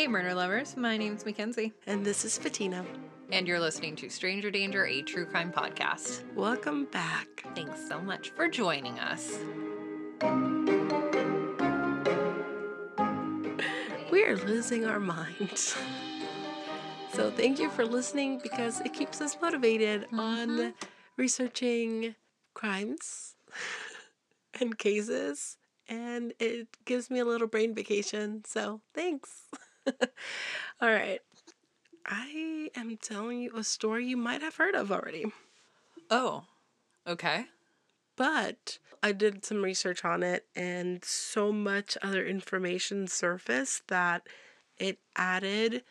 Hey, murder lovers. My name's Mackenzie. And this is Fatina. And you're listening to Stranger Danger, a true crime podcast. Welcome back. Thanks so much for joining us. We are losing our minds. So thank you for listening because it keeps us motivated mm-hmm. on researching crimes and cases and it gives me a little brain vacation. So thanks. All right. I am telling you a story you might have heard of already. Oh, okay. But I did some research on it and so much other information surfaced that it added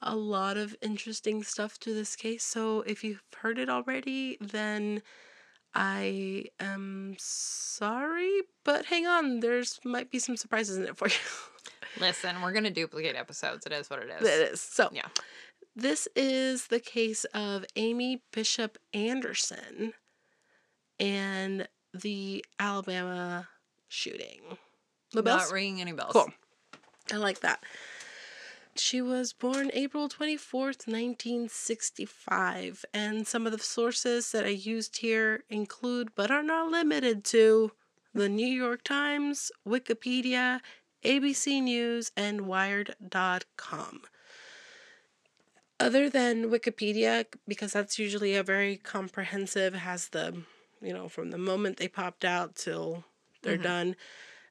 a lot of interesting stuff to this case. So if you've heard it already, then I am sorry, but hang on, there's might be some surprises in it for you. Listen, we're gonna duplicate episodes. It is what it is. It is. So yeah. This is the case of Amy Bishop Anderson and the Alabama shooting. The bells? Not ringing any bells. Cool. I like that. She was born April 24th, 1965, and some of the sources that I used here include, but are not limited to, the New York Times, Wikipedia, ABC News, and Wired.com. Other than Wikipedia, because that's usually a very comprehensive, has the, you know, from the moment they popped out till they're mm-hmm. done.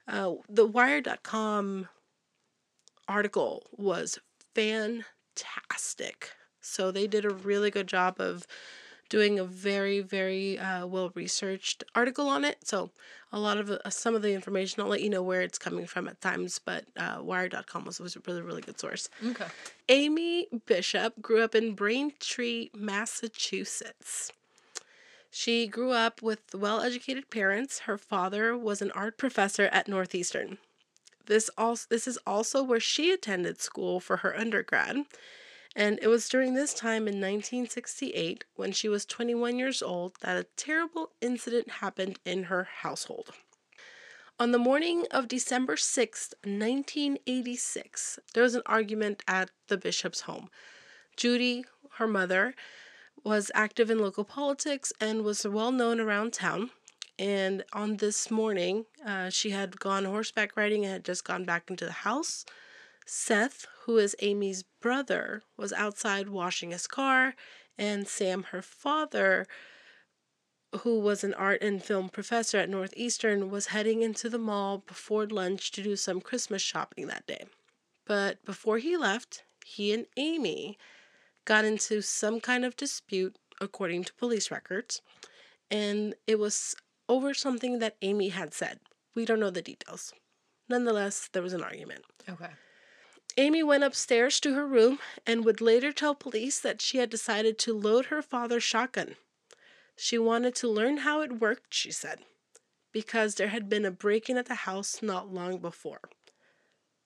Uh, the Wired.com article was fantastic. So they did a really good job of doing a very very uh, well researched article on it. So a lot of uh, some of the information I'll let you know where it's coming from at times, but uh, Wired.com was was a really really good source. Okay. Amy Bishop grew up in Braintree, Massachusetts. She grew up with well educated parents. Her father was an art professor at Northeastern. This also this is also where she attended school for her undergrad. And it was during this time in 1968, when she was 21 years old, that a terrible incident happened in her household. On the morning of December 6, 1986, there was an argument at the bishop's home. Judy, her mother, was active in local politics and was well known around town. And on this morning, uh, she had gone horseback riding and had just gone back into the house. Seth, who is Amy's brother, was outside washing his car, and Sam, her father, who was an art and film professor at Northeastern, was heading into the mall before lunch to do some Christmas shopping that day. But before he left, he and Amy got into some kind of dispute, according to police records, and it was over something that Amy had said. We don't know the details. Nonetheless, there was an argument. Okay. Amy went upstairs to her room and would later tell police that she had decided to load her father's shotgun. She wanted to learn how it worked, she said, because there had been a break in at the house not long before.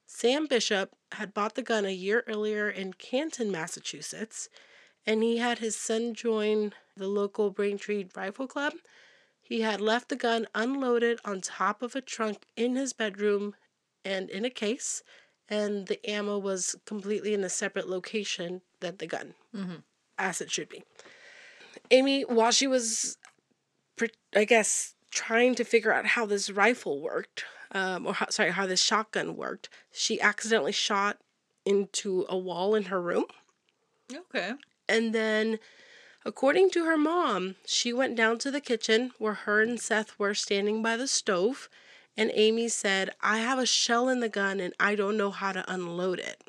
Sam Bishop had bought the gun a year earlier in Canton, Massachusetts, and he had his son join the local Braintree Rifle Club he had left the gun unloaded on top of a trunk in his bedroom and in a case, and the ammo was completely in a separate location than the gun, mm-hmm. as it should be. Amy, while she was, I guess, trying to figure out how this rifle worked, um, or how, sorry, how this shotgun worked, she accidentally shot into a wall in her room. Okay. And then According to her mom, she went down to the kitchen where her and Seth were standing by the stove, and Amy said, I have a shell in the gun and I don't know how to unload it.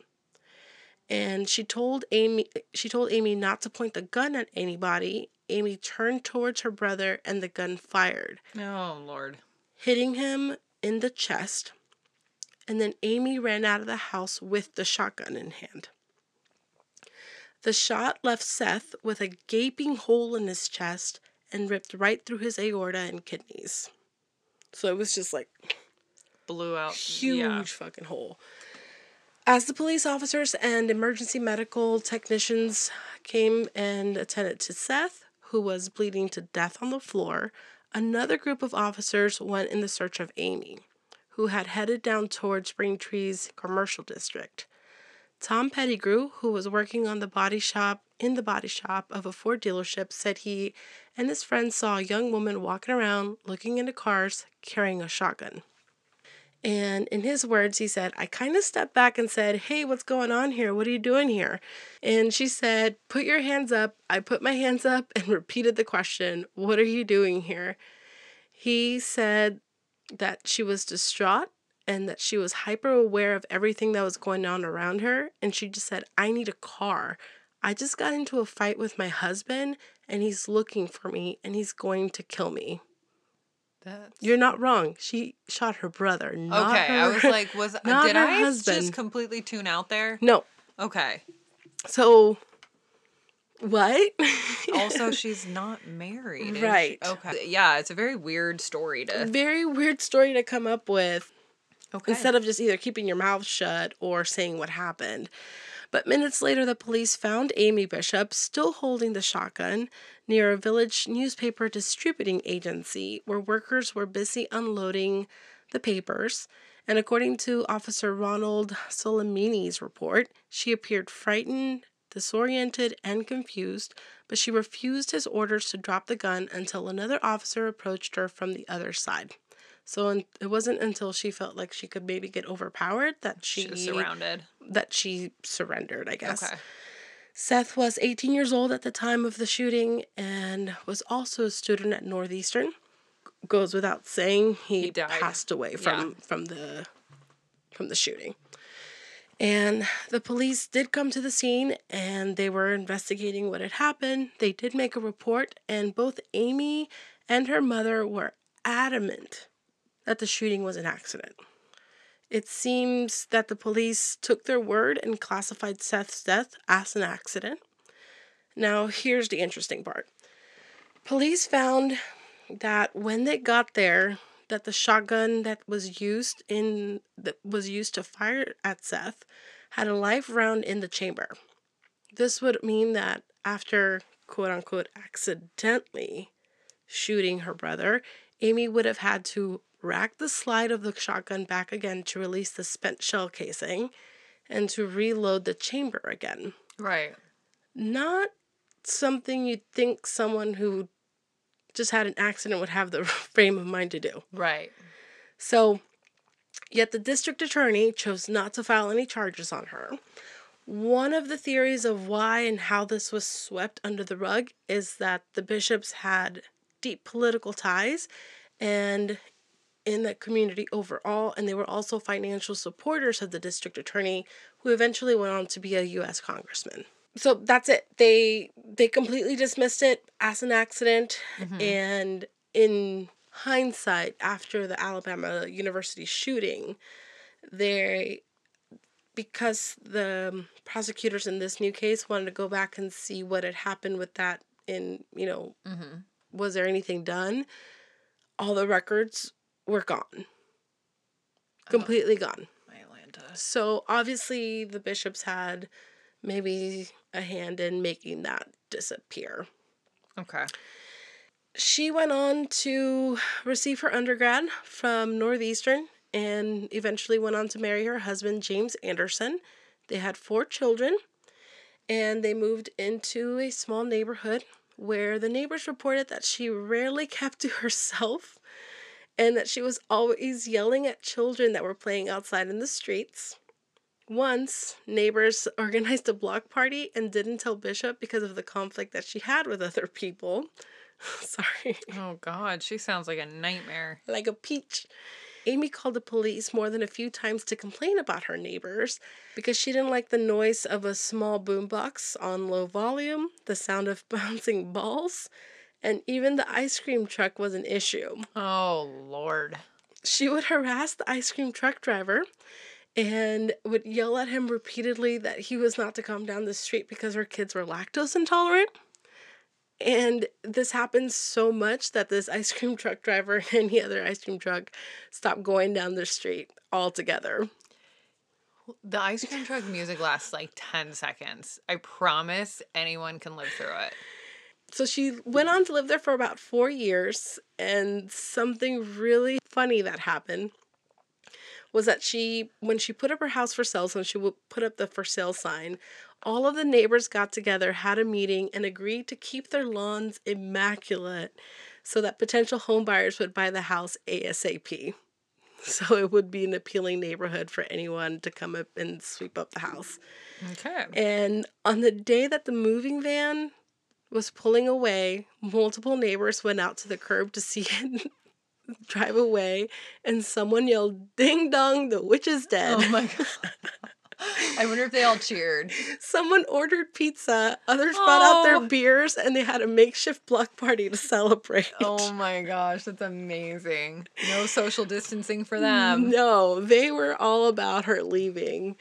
And she told Amy she told Amy not to point the gun at anybody. Amy turned towards her brother and the gun fired. Oh lord. Hitting him in the chest. And then Amy ran out of the house with the shotgun in hand. The shot left Seth with a gaping hole in his chest and ripped right through his aorta and kidneys. So it was just like blew out huge yeah. fucking hole. As the police officers and emergency medical technicians came and attended to Seth, who was bleeding to death on the floor, another group of officers went in the search of Amy, who had headed down towards Springtree's commercial district. Tom Pettigrew, who was working on the body shop in the body shop of a Ford dealership, said he and his friend saw a young woman walking around looking into cars carrying a shotgun. And in his words, he said, I kind of stepped back and said, Hey, what's going on here? What are you doing here? And she said, Put your hands up. I put my hands up and repeated the question, What are you doing here? He said that she was distraught and that she was hyper aware of everything that was going on around her. And she just said, I need a car. I just got into a fight with my husband and he's looking for me and he's going to kill me. That's... You're not wrong. She shot her brother. Not okay, her, I was like, was did I husband. just completely tune out there? no. Okay. So, what? Also, she's not married. she? Right. Okay. Yeah, it's a very weird story to. very weird story to come up with Okay. instead of just either keeping your mouth shut or saying what happened. But minutes later, the police found Amy Bishop still holding the shotgun near a village newspaper distributing agency where workers were busy unloading the papers. And according to Officer Ronald Solimini's report, she appeared frightened, disoriented, and confused, but she refused his orders to drop the gun until another officer approached her from the other side. So it wasn't until she felt like she could maybe get overpowered that she, she was surrounded. that she surrendered, I guess. Okay. Seth was 18 years old at the time of the shooting and was also a student at Northeastern. Goes without saying, he, He passed away from Yeah. from the from the shooting. And the police did come to the scene and they were investigating what had happened. They did make a report and both Amy and her mother were adamant that the shooting was an accident. It seems that the police took their word and classified Seth's death as an accident. Now, here's the interesting part. Police found that when they got there, that the shotgun that was used in that was used to fire at Seth had a live round in the chamber. This would mean that after quote unquote accidentally shooting her brother, Amy would have had to rack the slide of the shotgun back again to release the spent shell casing and to reload the chamber again. Right. Not something you'd think someone who just had an accident would have the frame of mind to do. Right. So, yet the district attorney chose not to file any charges on her. One of the theories of why and how this was swept under the rug is that the bishops had deep political ties and in the community overall, and they were also financial supporters of the district attorney, who eventually went on to be a U.S. congressman. So that's it. They they completely dismissed it as an accident, and in hindsight, after the Alabama University shooting, they because the prosecutors in this new case wanted to go back and see what had happened with that in you know Mm-hmm. was there anything done all the records were gone completely gone Atlanta. so obviously the bishops had maybe a hand in making that disappear Okay. she went on to receive her undergrad from Northeastern and eventually went on to marry her husband, James Anderson. They had four children and they moved into a small neighborhood where the neighbors reported that she rarely kept to herself and that she was always yelling at children that were playing outside in the streets. Once, neighbors organized a block party and didn't tell Bishop because of the conflict that she had with other people. Sorry. Oh God, she sounds like a nightmare. Like a peach. Amy called the police more than a few times to complain about her neighbors because she didn't like the noise of a small boombox on low volume, the sound of bouncing balls, and even the ice cream truck was an issue. Oh Lord. She would harass the ice cream truck driver and would yell at him repeatedly that he was not to come down the street because her kids were lactose intolerant. And this happened so much that this ice cream truck driver and any other ice cream truck stopped going down the street altogether. The ice cream truck music lasts like 10 seconds. I promise anyone can live through it. So she went on to live there for about four years, and something really funny that happened was that she when she put up her house for sale, so she would put up the for sale sign, all of the neighbors got together, had a meeting, and agreed to keep their lawns immaculate so that potential home buyers would buy the house ASAP. So it would be an appealing neighborhood for anyone to come up and sweep up the house. Okay. And on the day that the moving van was pulling away, multiple neighbors went out to the curb to see it drive away, and someone yelled, Ding dong, the witch is dead. Oh my god. I wonder if they all cheered. Someone ordered pizza, others brought out their Oh. beers, and they had a makeshift block party to celebrate. Oh my gosh, that's amazing. No social distancing for them. No, they were all about her leaving.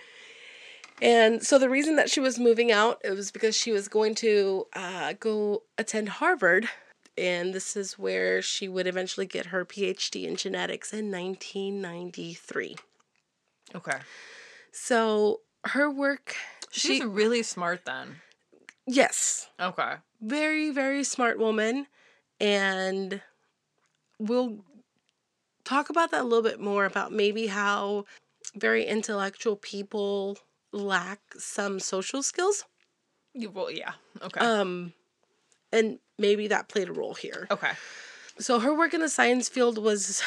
And so the reason that she was moving out it was because she was going to uh, go attend Harvard, and this is where she would eventually get her PhD in genetics in 1993. Okay. So her work, She's she really smart then. yes, Okay. very very smart woman, and we'll talk about that a little bit more about maybe how very intellectual people lack some social skills You, well, yeah. Okay. um and maybe that played a role here okay. so her work in the science field was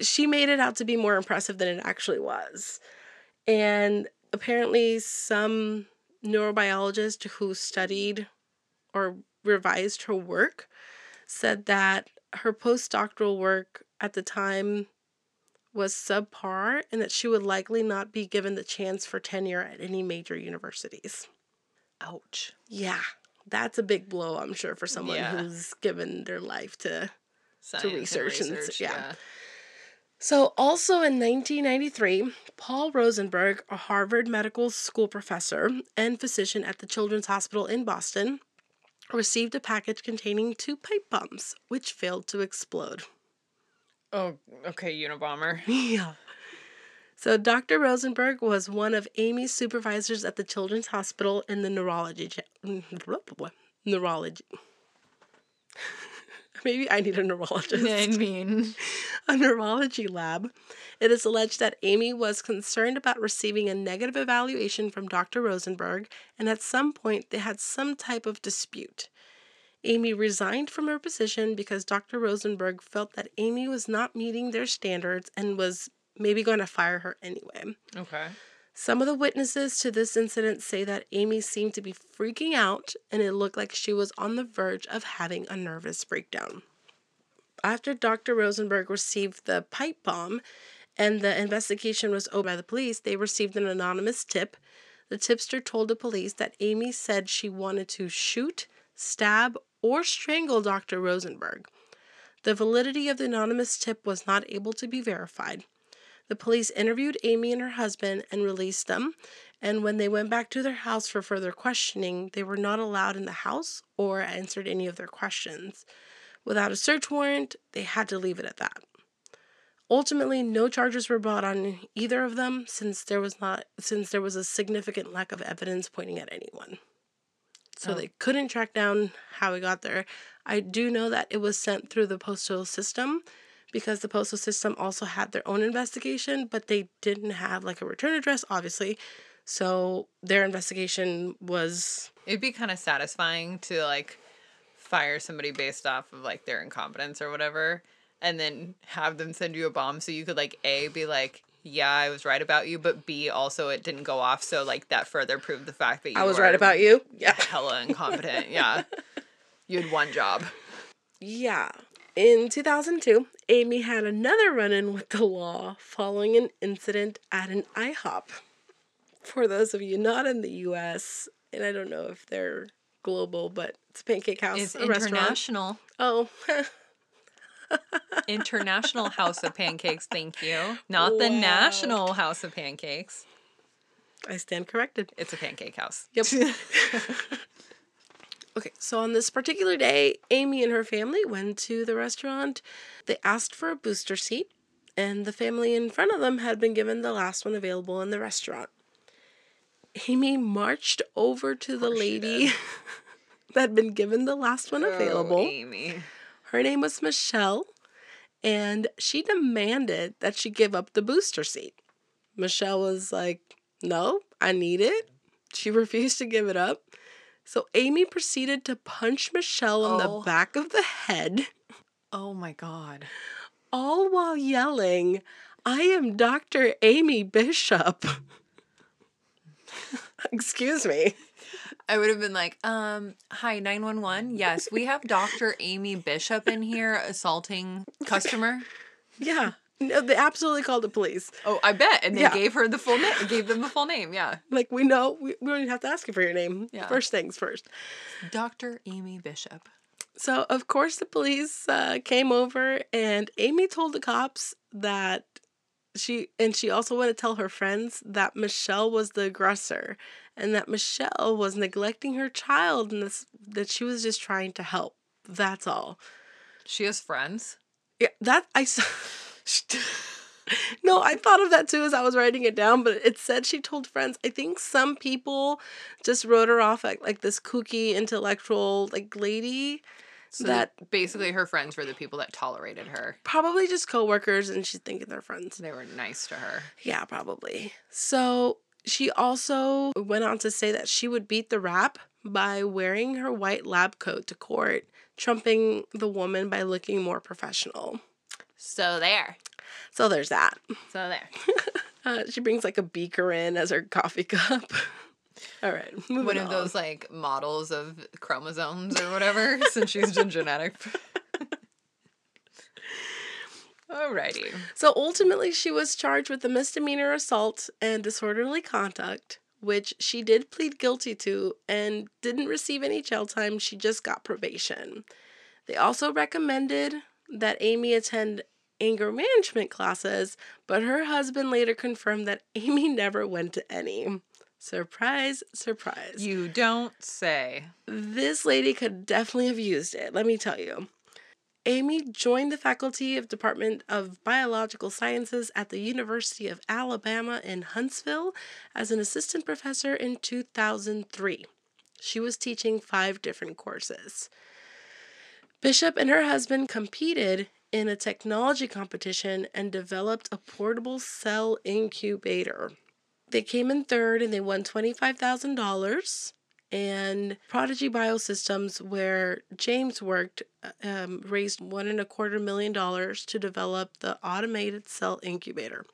she made it out to be more impressive than it actually was and apparently some neurobiologist who studied or revised her work said that her postdoctoral work at the time was subpar and that she would likely not be given the chance for tenure at any major universities. Ouch. Yeah, that's a big blow, I'm sure, for someone Yeah. who's given their life to. Science and research and s- yeah. yeah. So, also in 1993, Paul Rosenberg, a Harvard Medical School professor and physician at the Children's Hospital in Boston, received a package containing two pipe bombs, which failed to explode. Oh, okay, Unabomber. Yeah. So Dr. Rosenberg was one of Amy's supervisors at the Children's Hospital in the neurology cha- neurology. Maybe I need a neurologist. I mean, a neurology lab. It is alleged that Amy was concerned about receiving a negative evaluation from Dr. Rosenberg, and at some point they had some type of dispute. Amy resigned from her position because Dr. Rosenberg felt that Amy was not meeting their standards and was maybe going to fire her anyway. okay. Some of the witnesses to this incident say that Amy seemed to be freaking out and it looked like she was on the verge of having a nervous breakdown. After Dr. Rosenberg received the pipe bomb and the investigation was over by the police, they received an anonymous tip. The tipster told the police that Amy said she wanted to shoot, stab, or strangle Dr. Rosenberg. The validity of the anonymous tip was not able to be verified. The police interviewed Amy and her husband and released them. And when they went back to their house for further questioning, they were not allowed in the house or answered any of their questions. Without a search warrant, they had to leave it at that. Ultimately, no charges were brought on either of them since there was not since there was a significant lack of evidence pointing at anyone. So Oh. they couldn't track down how it got there. I do know that it was sent through the postal system because the postal system also had their own investigation, but they didn't have like a return address, obviously. So their investigation was It'd be kind of satisfying to like fire somebody based off of like their incompetence or whatever, and then have them send you a bomb so you could like a be like, yeah, I was right about you, but b also it didn't go off, so like that further proved the fact that you I was were right about you. Yeah. hella incompetent. yeah, you had one job. Yeah. In 2002, Amy had another run in with the law following an incident at an IHOP. For those of you not in the US, and I don't know if they're global, but it's a pancake house, It's a restaurant. international. Oh, International House of Pancakes, thank you. Not the National House of Pancakes. I stand corrected. It's a pancake house. Yep. Okay, so on this particular day, Amy and her family went to the restaurant. They asked for a booster seat, and the family in front of them had been given the last one available in the restaurant. Amy marched over to the lady that had been given the last one oh, available. Oh, Amy. Her name was Michelle, and she demanded that she give up the booster seat. Michelle was like, No, I need it. She refused to give it up. So Amy proceeded to punch Michelle in Oh. the back of the head, Oh my god. all while yelling, I am Dr. Amy Bishop. Excuse me. I would have been like, um, hi, 911. Yes, we have Dr. Amy Bishop in here assaulting customer. Yeah. No, they absolutely called the police. Oh, I bet. And they Yeah. gave her the full name, gave them the full name. Yeah. Like, we know, we, we don't even have to ask you for your name. Yeah. First things first. Dr. Amy Bishop. So, of course, the police uh, came over, and Amy told the cops that she, and she also wanted to tell her friends that Michelle was the aggressor and that Michelle was neglecting her child and this, that she was just trying to help. That's all. She has friends. Yeah, that I saw. no, I thought of that too as I was writing it down, but it said she told friends. I think some people just wrote her off like, like this kooky intellectual like lady. So that basically her friends were the people that tolerated her. Probably just coworkers, and she's thinking they're friends. They were nice to her. Yeah, probably. So she also went on to say that she would beat the rap by wearing her white lab coat to court, trumping the woman by looking more professional. So there. So there's that. So there. Uh, she brings like a beaker in as her coffee cup. All right, moving One of on. those like models of chromosomes or whatever, since she's a genetic. Alrighty. So ultimately, she was charged with a misdemeanor assault and disorderly conduct, which she did plead guilty to and didn't receive any jail time. She just got probation. They also recommended that Amy attend anger management classes, but her husband later confirmed that Amy never went to any. Surprise, surprise. You don't say. This lady could definitely have used it, let me tell you. Amy joined the faculty of Department of Biological Sciences at the University of Alabama in Huntsville as an assistant professor in 2003. She was teaching five different courses. Bishop and her husband competed in a technology competition and developed a portable cell incubator. They came in third and they won $25,000 and Prodigy Biosystems, where James worked, um, raised one and a quarter million dollars to develop the automated cell incubator.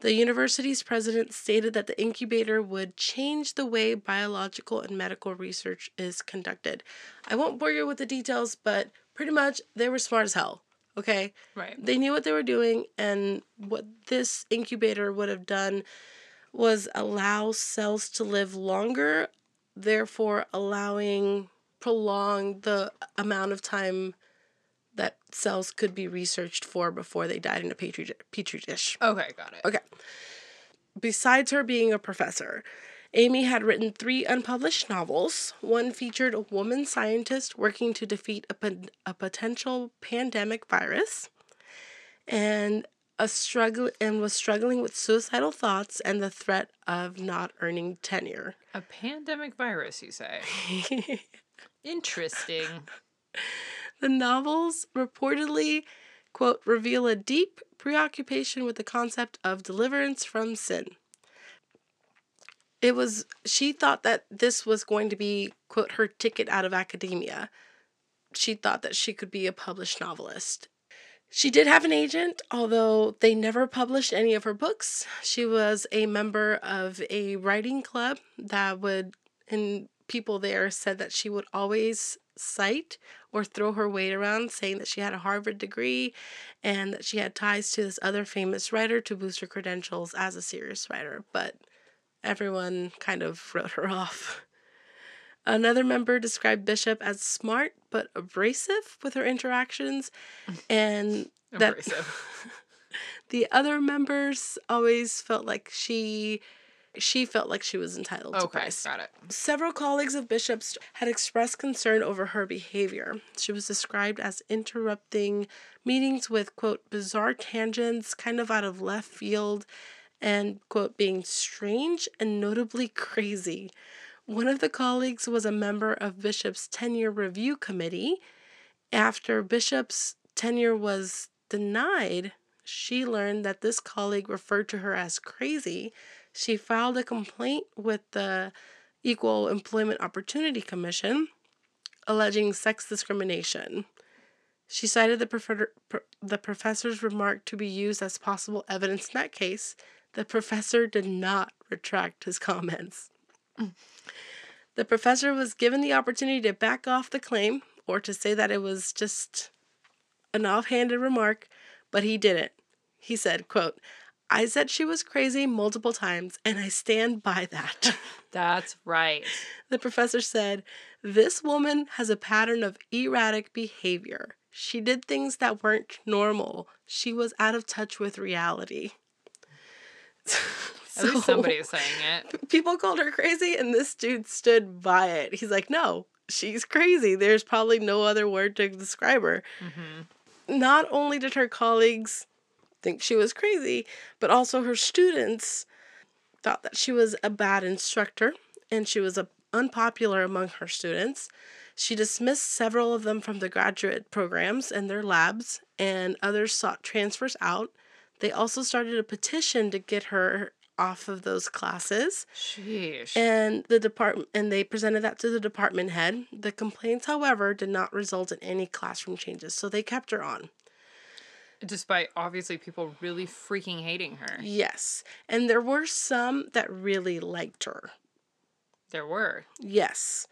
The university's president stated that the incubator would change the way biological and medical research is conducted. I won't bore you with the details, but pretty much they were smart as hell. Okay? Right. They knew what they were doing, and what this incubator would have done was allow cells to live longer, therefore allowing prolong the amount of time that cells could be researched for before they died in a petri, petri dish. Okay, got it. Okay. Besides her being a professor, Amy had written three unpublished novels. One featured a woman scientist working to defeat a, a potential pandemic virus, and a struggle and was struggling with suicidal thoughts and the threat of not earning tenure. A pandemic virus, you say? Interesting. The novels reportedly, quote, reveal a deep preoccupation with the concept of deliverance from sin. It was, she thought that this was going to be, quote, her ticket out of academia. She thought that she could be a published novelist. She did have an agent, although they never published any of her books. She was a member of a writing club that would, and people there said that she would always cite or throw her weight around, saying that she had a Harvard degree and that she had ties to this other famous writer to boost her credentials as a serious writer. But everyone kind of wrote her off. Another member described Bishop as smart but abrasive with her interactions, and that the other members always felt like she she felt like she was entitled to Okay, price. got it. Several colleagues of Bishop's had expressed concern over her behavior. She was described as interrupting meetings with, quote, bizarre tangents, kind of out of left field, and, quote, being strange and notably crazy. One of the colleagues was a member of Bishop's tenure review committee. After Bishop's tenure was denied she learned that this colleague referred to her as crazy, she filed a complaint with the Equal Employment Opportunity Commission alleging sex discrimination. She cited the, prefer- the professor's remark to be used as possible evidence in that case. The professor did not retract his comments. Mm. The professor was given the opportunity to back off the claim or to say that it was just an offhanded remark, but he didn't. He said, quote, I said she was crazy multiple times, and I stand by that. That's right. The professor said, This woman has a pattern of erratic behavior. She did things that weren't normal. She was out of touch with reality. At least somebody is saying it. People called her crazy, and this dude stood by it. He's like, No, she's crazy. There's probably no other word to describe her. Mm-hmm. Not only did her colleagues think she was crazy, but also her students thought that she was a bad instructor and she was a, unpopular among her students. She dismissed several of them from the graduate programs and their labs, and others sought transfers out. They also started a petition to get her off of those classes. Sheesh. And the department and they presented that to the department head. The complaints, however, did not result in any classroom changes, so they kept her on. Despite obviously people really freaking hating her. Yes. And there were some that really liked her. There were. Yes.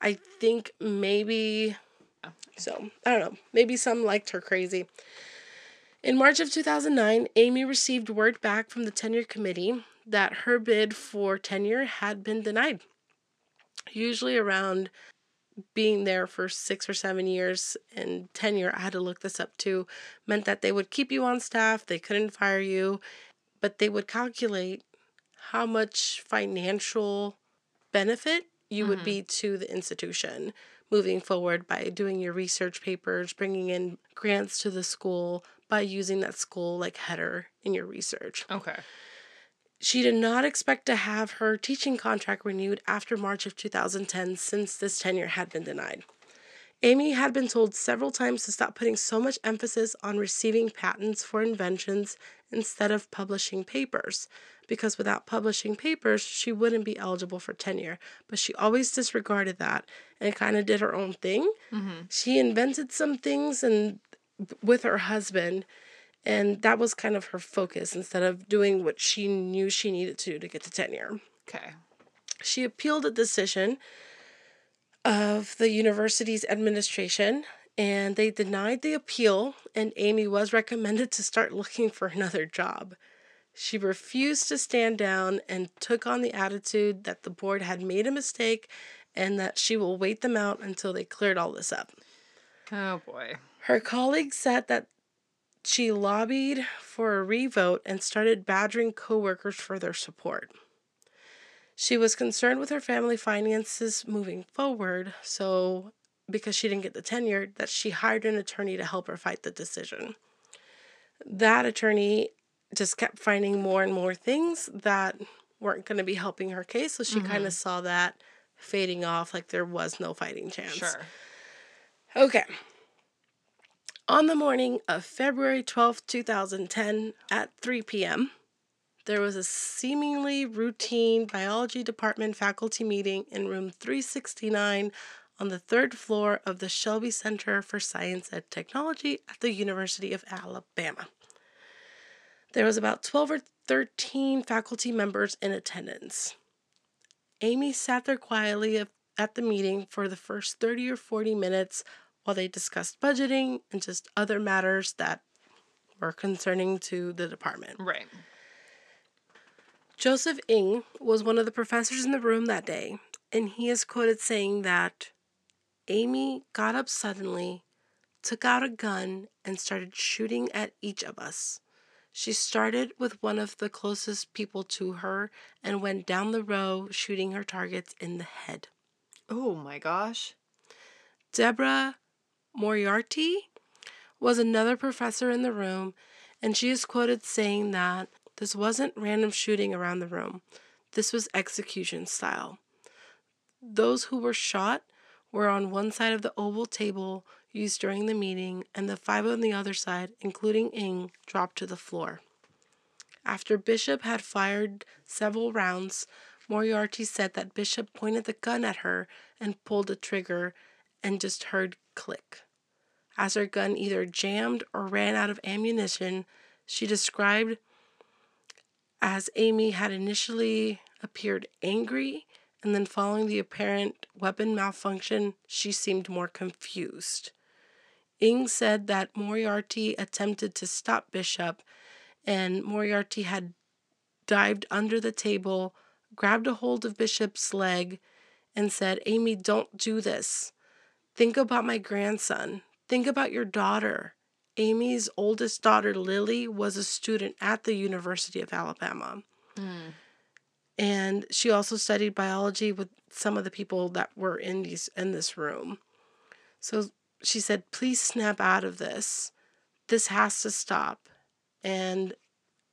I think maybe oh, so, I don't know. Maybe some liked her crazy. In March of 2009, Amy received word back from the tenure committee that her bid for tenure had been denied. Usually around being there for six or seven years and tenure, I had to look this up too, meant that they would keep you on staff, they couldn't fire you, but they would calculate how much financial benefit you mm-hmm. would be to the institution moving forward by doing your research papers, bringing in grants to the school, by using that school like header in your research. Okay. She did not expect to have her teaching contract renewed after March of 2010 since this tenure had been denied. Amy had been told several times to stop putting so much emphasis on receiving patents for inventions instead of publishing papers, because without publishing papers, she wouldn't be eligible for tenure. But she always disregarded that and kind of did her own thing. Mm-hmm. She invented some things and with her husband and that was kind of her focus instead of doing what she knew she needed to to get to tenure. Okay. She appealed a decision of the university's administration and they denied the appeal and Amy was recommended to start looking for another job. She refused to stand down and took on the attitude that the board had made a mistake and that she will wait them out until they cleared all this up. Oh boy. Her colleagues said that she lobbied for a revote and started badgering coworkers for their support. She was concerned with her family finances moving forward, so because she didn't get the tenure, that she hired an attorney to help her fight the decision. That attorney just kept finding more and more things that weren't going to be helping her case, so she mm-hmm. kind of saw that fading off like there was no fighting chance. Sure. Okay. On the morning of February 12, 2010, at 3 p.m., there was a seemingly routine biology department faculty meeting in room 369 on the third floor of the Shelby Center for Science and Technology at the University of Alabama. There was about 12 or 13 faculty members in attendance. Amy sat there quietly at the meeting for the first 30 or 40 minutes while they discussed budgeting and just other matters that were concerning to the department. Right. Joseph Ng was one of the professors in the room that day, and he is quoted saying that Amy got up suddenly, took out a gun, and started shooting at each of us. She started with one of the closest people to her and went down the row, shooting her targets in the head. Oh my gosh. Deborah Moriarty was another professor in the room, and she is quoted saying that this wasn't random shooting around the room, this was execution style. Those who were shot were on one side of the oval table, used during the meeting, and the five on the other side, including Ng, dropped to the floor. After Bishop had fired several rounds, Moriarty said that Bishop pointed the gun at her and pulled the trigger and just heard click. As her gun either jammed or ran out of ammunition, she described as Amy had initially appeared angry and then following the apparent weapon malfunction, she seemed more confused. Ng said that Moriarty attempted to stop Bishop, and Moriarty had dived under the table, grabbed a hold of Bishop's leg, and said, Amy, don't do this. Think about my grandson. Think about your daughter. Amy's oldest daughter, Lily, was a student at the University of Alabama. Mm. And she also studied biology with some of the people that were in these in this room. So she said, "Please snap out of this. This has to stop." And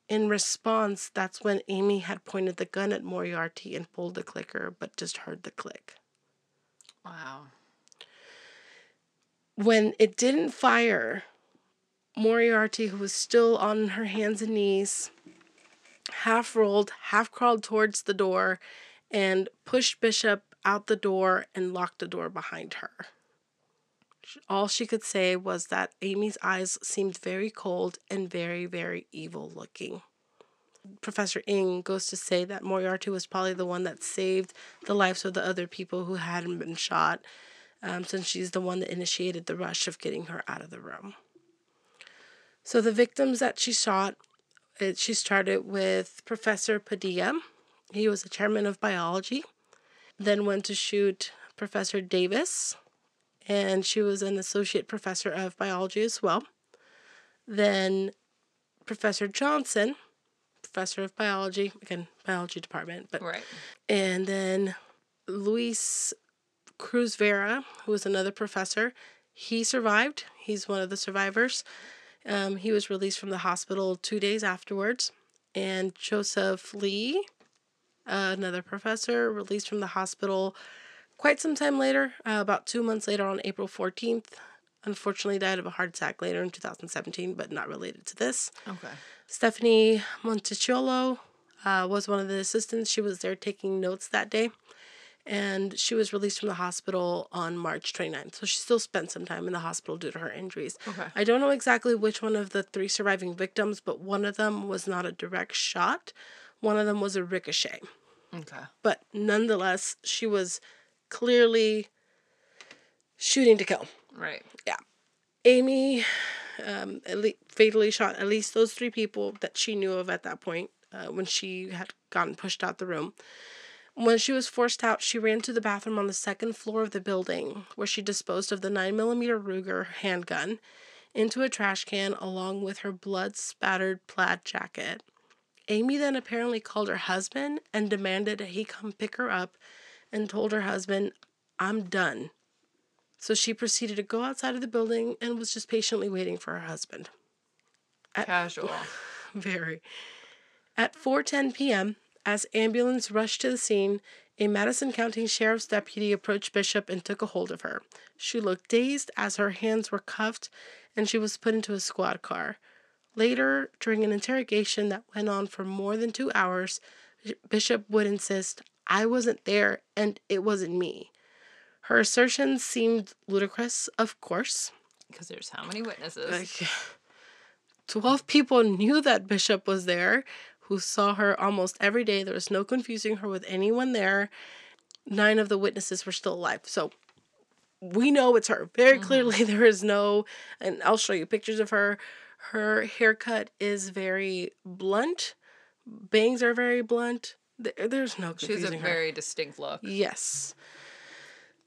in response, that's when Amy had pointed the gun at Moriarty and pulled the clicker, but just heard the click. Wow. When it didn't fire, Moriarty, who was still on her hands and knees, half rolled, half crawled towards the door, and pushed Bishop out the door and locked the door behind her. All she could say was that Amy's eyes seemed very cold and very, very evil looking. Professor Ng goes to say that Moriarty was probably the one that saved the lives of the other people who hadn't been shot, um, since she's the one that initiated the rush of getting her out of the room. So the victims that she shot, it, she started with Professor Podila. He was the chairman of biology. Then went to shoot Professor Davis, and she was an associate professor of biology as well. Then Professor Johnson, professor of biology, again, biology department, but right. And then Luis Cruz Vera, who was another professor, he survived. He's one of the survivors. Um, he was released from the hospital two days afterwards. And Joseph Lee, uh, another professor, released from the hospital quite some time later, uh, about two months later on April 14th. Unfortunately, died of a heart attack later in 2017, but not related to this. Okay. Stephanie Monticciolo uh, was one of the assistants. She was there taking notes that day and she was released from the hospital on March 29th. So she still spent some time in the hospital due to her injuries. Okay. I don't know exactly which one of the three surviving victims, but one of them was not a direct shot. One of them was a ricochet. Okay. But nonetheless, she was clearly shooting to kill. Right. Yeah. Amy um, fatally shot at least those three people that she knew of at that point uh, when she had gotten pushed out the room. When she was forced out, she ran to the bathroom on the second floor of the building, where she disposed of the 9mm Ruger handgun into a trash can along with her blood spattered plaid jacket. Amy then apparently called her husband and demanded that he come pick her up and told her husband, I'm done. So she proceeded to go outside of the building and was just patiently waiting for her husband. At, Casual. Very. At 4:10 p.m., as ambulance rushed to the scene, a Madison County Sheriff's deputy approached Bishop and took a hold of her. She looked dazed as her hands were cuffed and she was put into a squad car. Later, during an interrogation that went on for more than two hours, Bishop would insist, I wasn't there and it wasn't me. Her assertions seemed ludicrous, of course. Because there's how many witnesses? Like, 12 people knew that Bishop was there who saw her almost every day. There was no confusing her with anyone there. Nine of the witnesses were still alive. So we know it's her. Very mm-hmm. clearly, there is no, and I'll show you pictures of her. Her haircut is very blunt, bangs are very blunt. There's no confusing She's a very distinct look. Yes.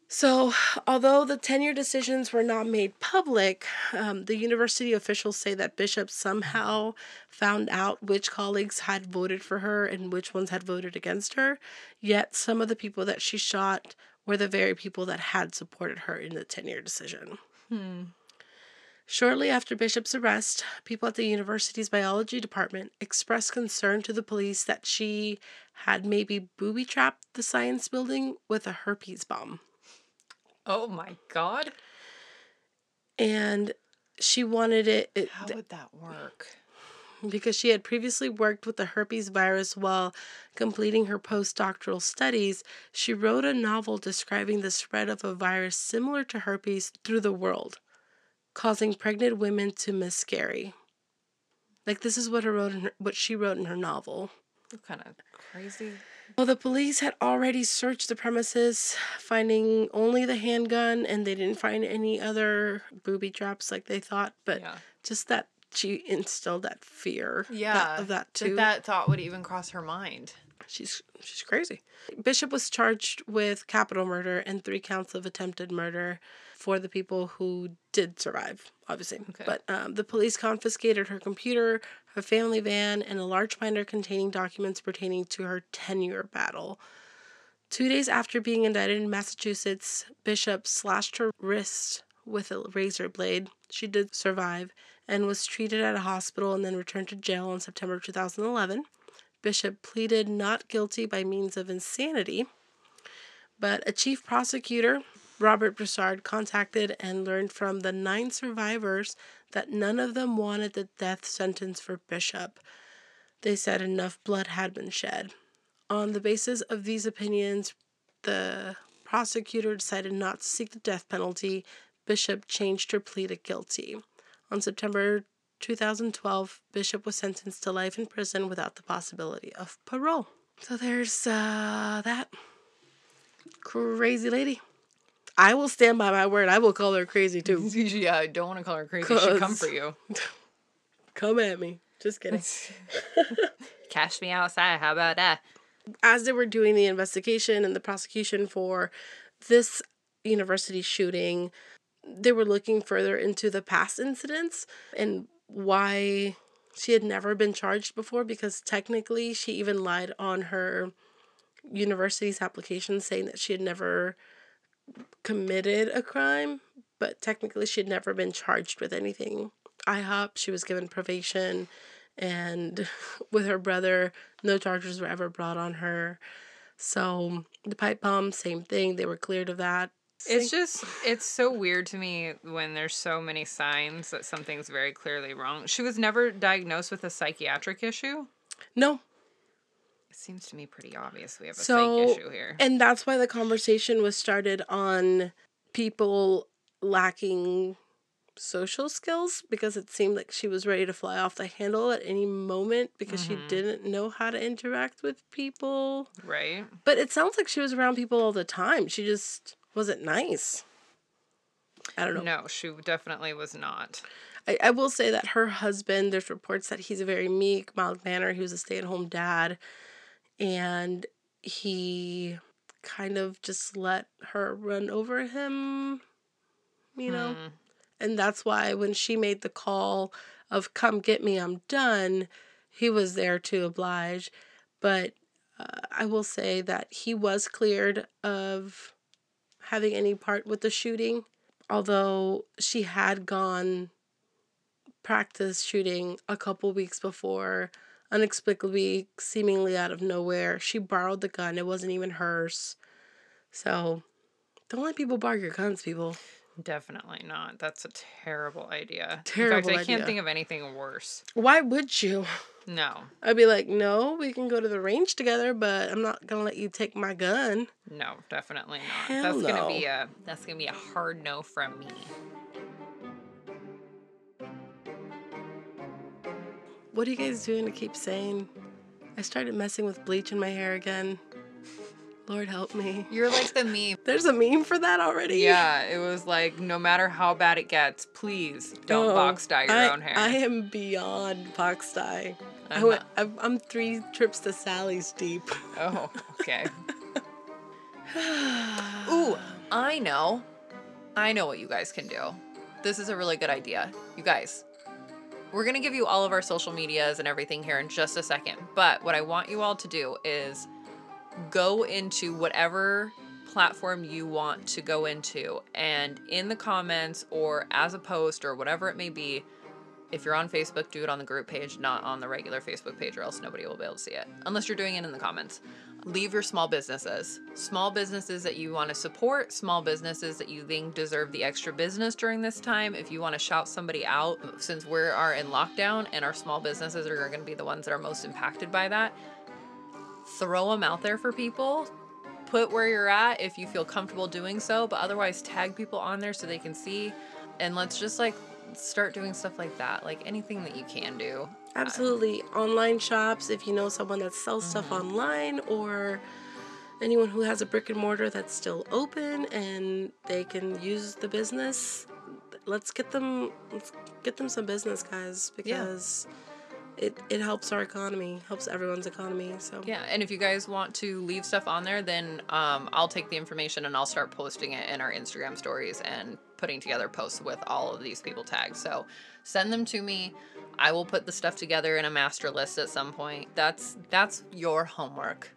So, although the tenure decisions were not made public, um, the university officials say that Bishop somehow found out which colleagues had voted for her and which ones had voted against her. Yet, some of the people that she shot were the very people that had supported her in the tenure decision. Hmm. Shortly after Bishop's arrest, people at the university's biology department expressed concern to the police that she had maybe booby trapped the science building with a herpes bomb. Oh my god. and she wanted it, it How would that work? because she had previously worked with the herpes virus while completing her postdoctoral studies. She wrote a novel describing the spread of a virus similar to herpes through the world, causing pregnant women to miscarry. Like this is what her wrote in her, what she wrote in her novel. What kind of crazy? Well, the police had already searched the premises, finding only the handgun, and they didn't find any other booby traps like they thought. But Yeah. just that she instilled that fear that- Yeah. of that too. That that thought would even cross her mind. She's she's crazy. Bishop was charged with capital murder and three counts of attempted murder for the people who did survive, obviously. Okay. But um, the police confiscated her computer, her family van, and a large binder containing documents pertaining to her ten-year battle. Two days after being indicted in Massachusetts, Bishop slashed her wrist with a razor blade. She did survive and was treated at a hospital and then returned to jail in September 2011. Bishop pleaded not guilty by means of insanity, but a chief prosecutor, Robert Broussard, contacted and learned from the nine survivors that none of them wanted the death sentence for Bishop. They said enough blood had been shed. On the basis of these opinions, the prosecutor decided not to seek the death penalty. Bishop changed her plea to guilty. On September 2012, Bishop was sentenced to life in prison without the possibility of parole. So there's uh, that crazy lady. I will stand by my word. I will call her crazy too. yeah, I don't want to call her crazy. She'd come for you. Come at me. Just kidding. Cash me outside. How about that? as they were doing the investigation and the prosecution for this university shooting, they were looking further into the past incidents and why she had never been charged before because technically she even lied on her university's application saying that she had never committed a crime, but technically she had never been charged with anything. IHOP, she was given probation and with her brother, no charges were ever brought on her. So the pipe bomb, same thing. They were cleared of that. It's just it's so weird to me when there's so many signs that something's very clearly wrong. She was never diagnosed with a psychiatric issue. no. It seems to me pretty obvious we have a So psych issue here. and that's why the conversation was started on people lacking social skills because it seemed like she was ready to fly off the handle at any moment because she mm-hmm. didn't know how to interact with people. Right? But it sounds like she was around people all the time. She just wasn't nice. I don't know. No, she definitely was not. I, I will say that her husband, there's reports that he's a very meek, mild manner. He was a stay at home dad. And he kind of just let her run over him, you know? Hmm. And that's why when she made the call of come get me, I'm done, he was there to oblige. But uh, I will say that he was cleared of having any part with the shooting, although she had gone practice shooting a couple weeks before unexplicably seemingly out of nowhere. She borrowed the gun. It wasn't even hers. So don't let people borrow your guns people Definitely not. That's a terrible idea. Terrible In fact, I can't think of anything worse. why would you No. i'd be like no we can go to the range together but i'm not gonna let you take my gun No, definitely not. Hell that's gonna be a that's gonna be a hard no from me. what are you guys doing to keep sane i started messing with bleach in my hair again lord help me You're like the meme. there's a meme for that already Yeah, it was like no matter how bad it gets, please don't Oh, box dye your I, own hair. I am beyond box dye. I I'm went, I'm, I'm three trips to Sally's deep. Oh, okay. Ooh, I know. I know what you guys can do. This is a really good idea. You guys, we're going to give you all of our social medias and everything here in just a second. But what I want you all to do is go into whatever platform you want to go into and in the comments or as a post or whatever it may be, if you're on Facebook, do it on the group page, not on the regular Facebook page, or else nobody will be able to see it. Unless you're doing it in the comments. Leave your small businesses. Small businesses that you want to support, small businesses that you think deserve the extra business during this time. If you want to shout somebody out, since we are in lockdown and our small businesses are going to be the ones that are most impacted by that, throw them out there for people. Put where you're at if you feel comfortable doing so, but otherwise tag people on there so they can see. And let's just like start doing stuff like that. Like anything that you can do. Absolutely. Online shops, if you know someone that sells stuff mm-hmm. online or anyone who has a brick and mortar that's still open and they can use the business, let's get them let's get them some business, guys, because it, it helps our economy, helps everyone's economy. So Yeah, and if you guys want to leave stuff on there, then um, I'll take the information and I'll start posting it in our Instagram stories and putting together posts with all of these people tagged. So send them to me. I will put the stuff together in a master list at some point. That's that's your homework.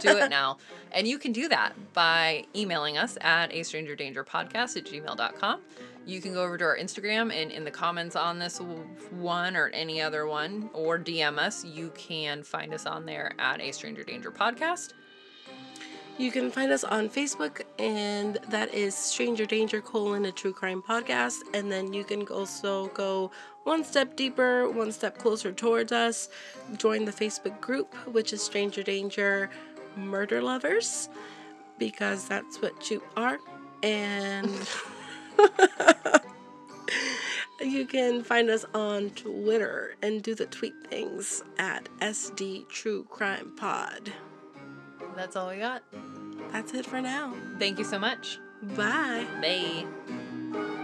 Do it now. And you can do that by emailing us at a stranger danger podcast at gmail.com. You can go over to our Instagram and in the comments on this one or any other one, or DM us. You can find us on there at a stranger danger podcast. You can find us on Facebook, and that is Stranger Danger colon a true crime podcast. And then you can also go one step deeper, one step closer towards us. Join the Facebook group, which is Stranger Danger Murder Lovers, because that's what you are. And you can find us on Twitter and do the tweet things at SD True Crime Pod. That's all we got. That's it for now. Thank you so much. Bye. Bye.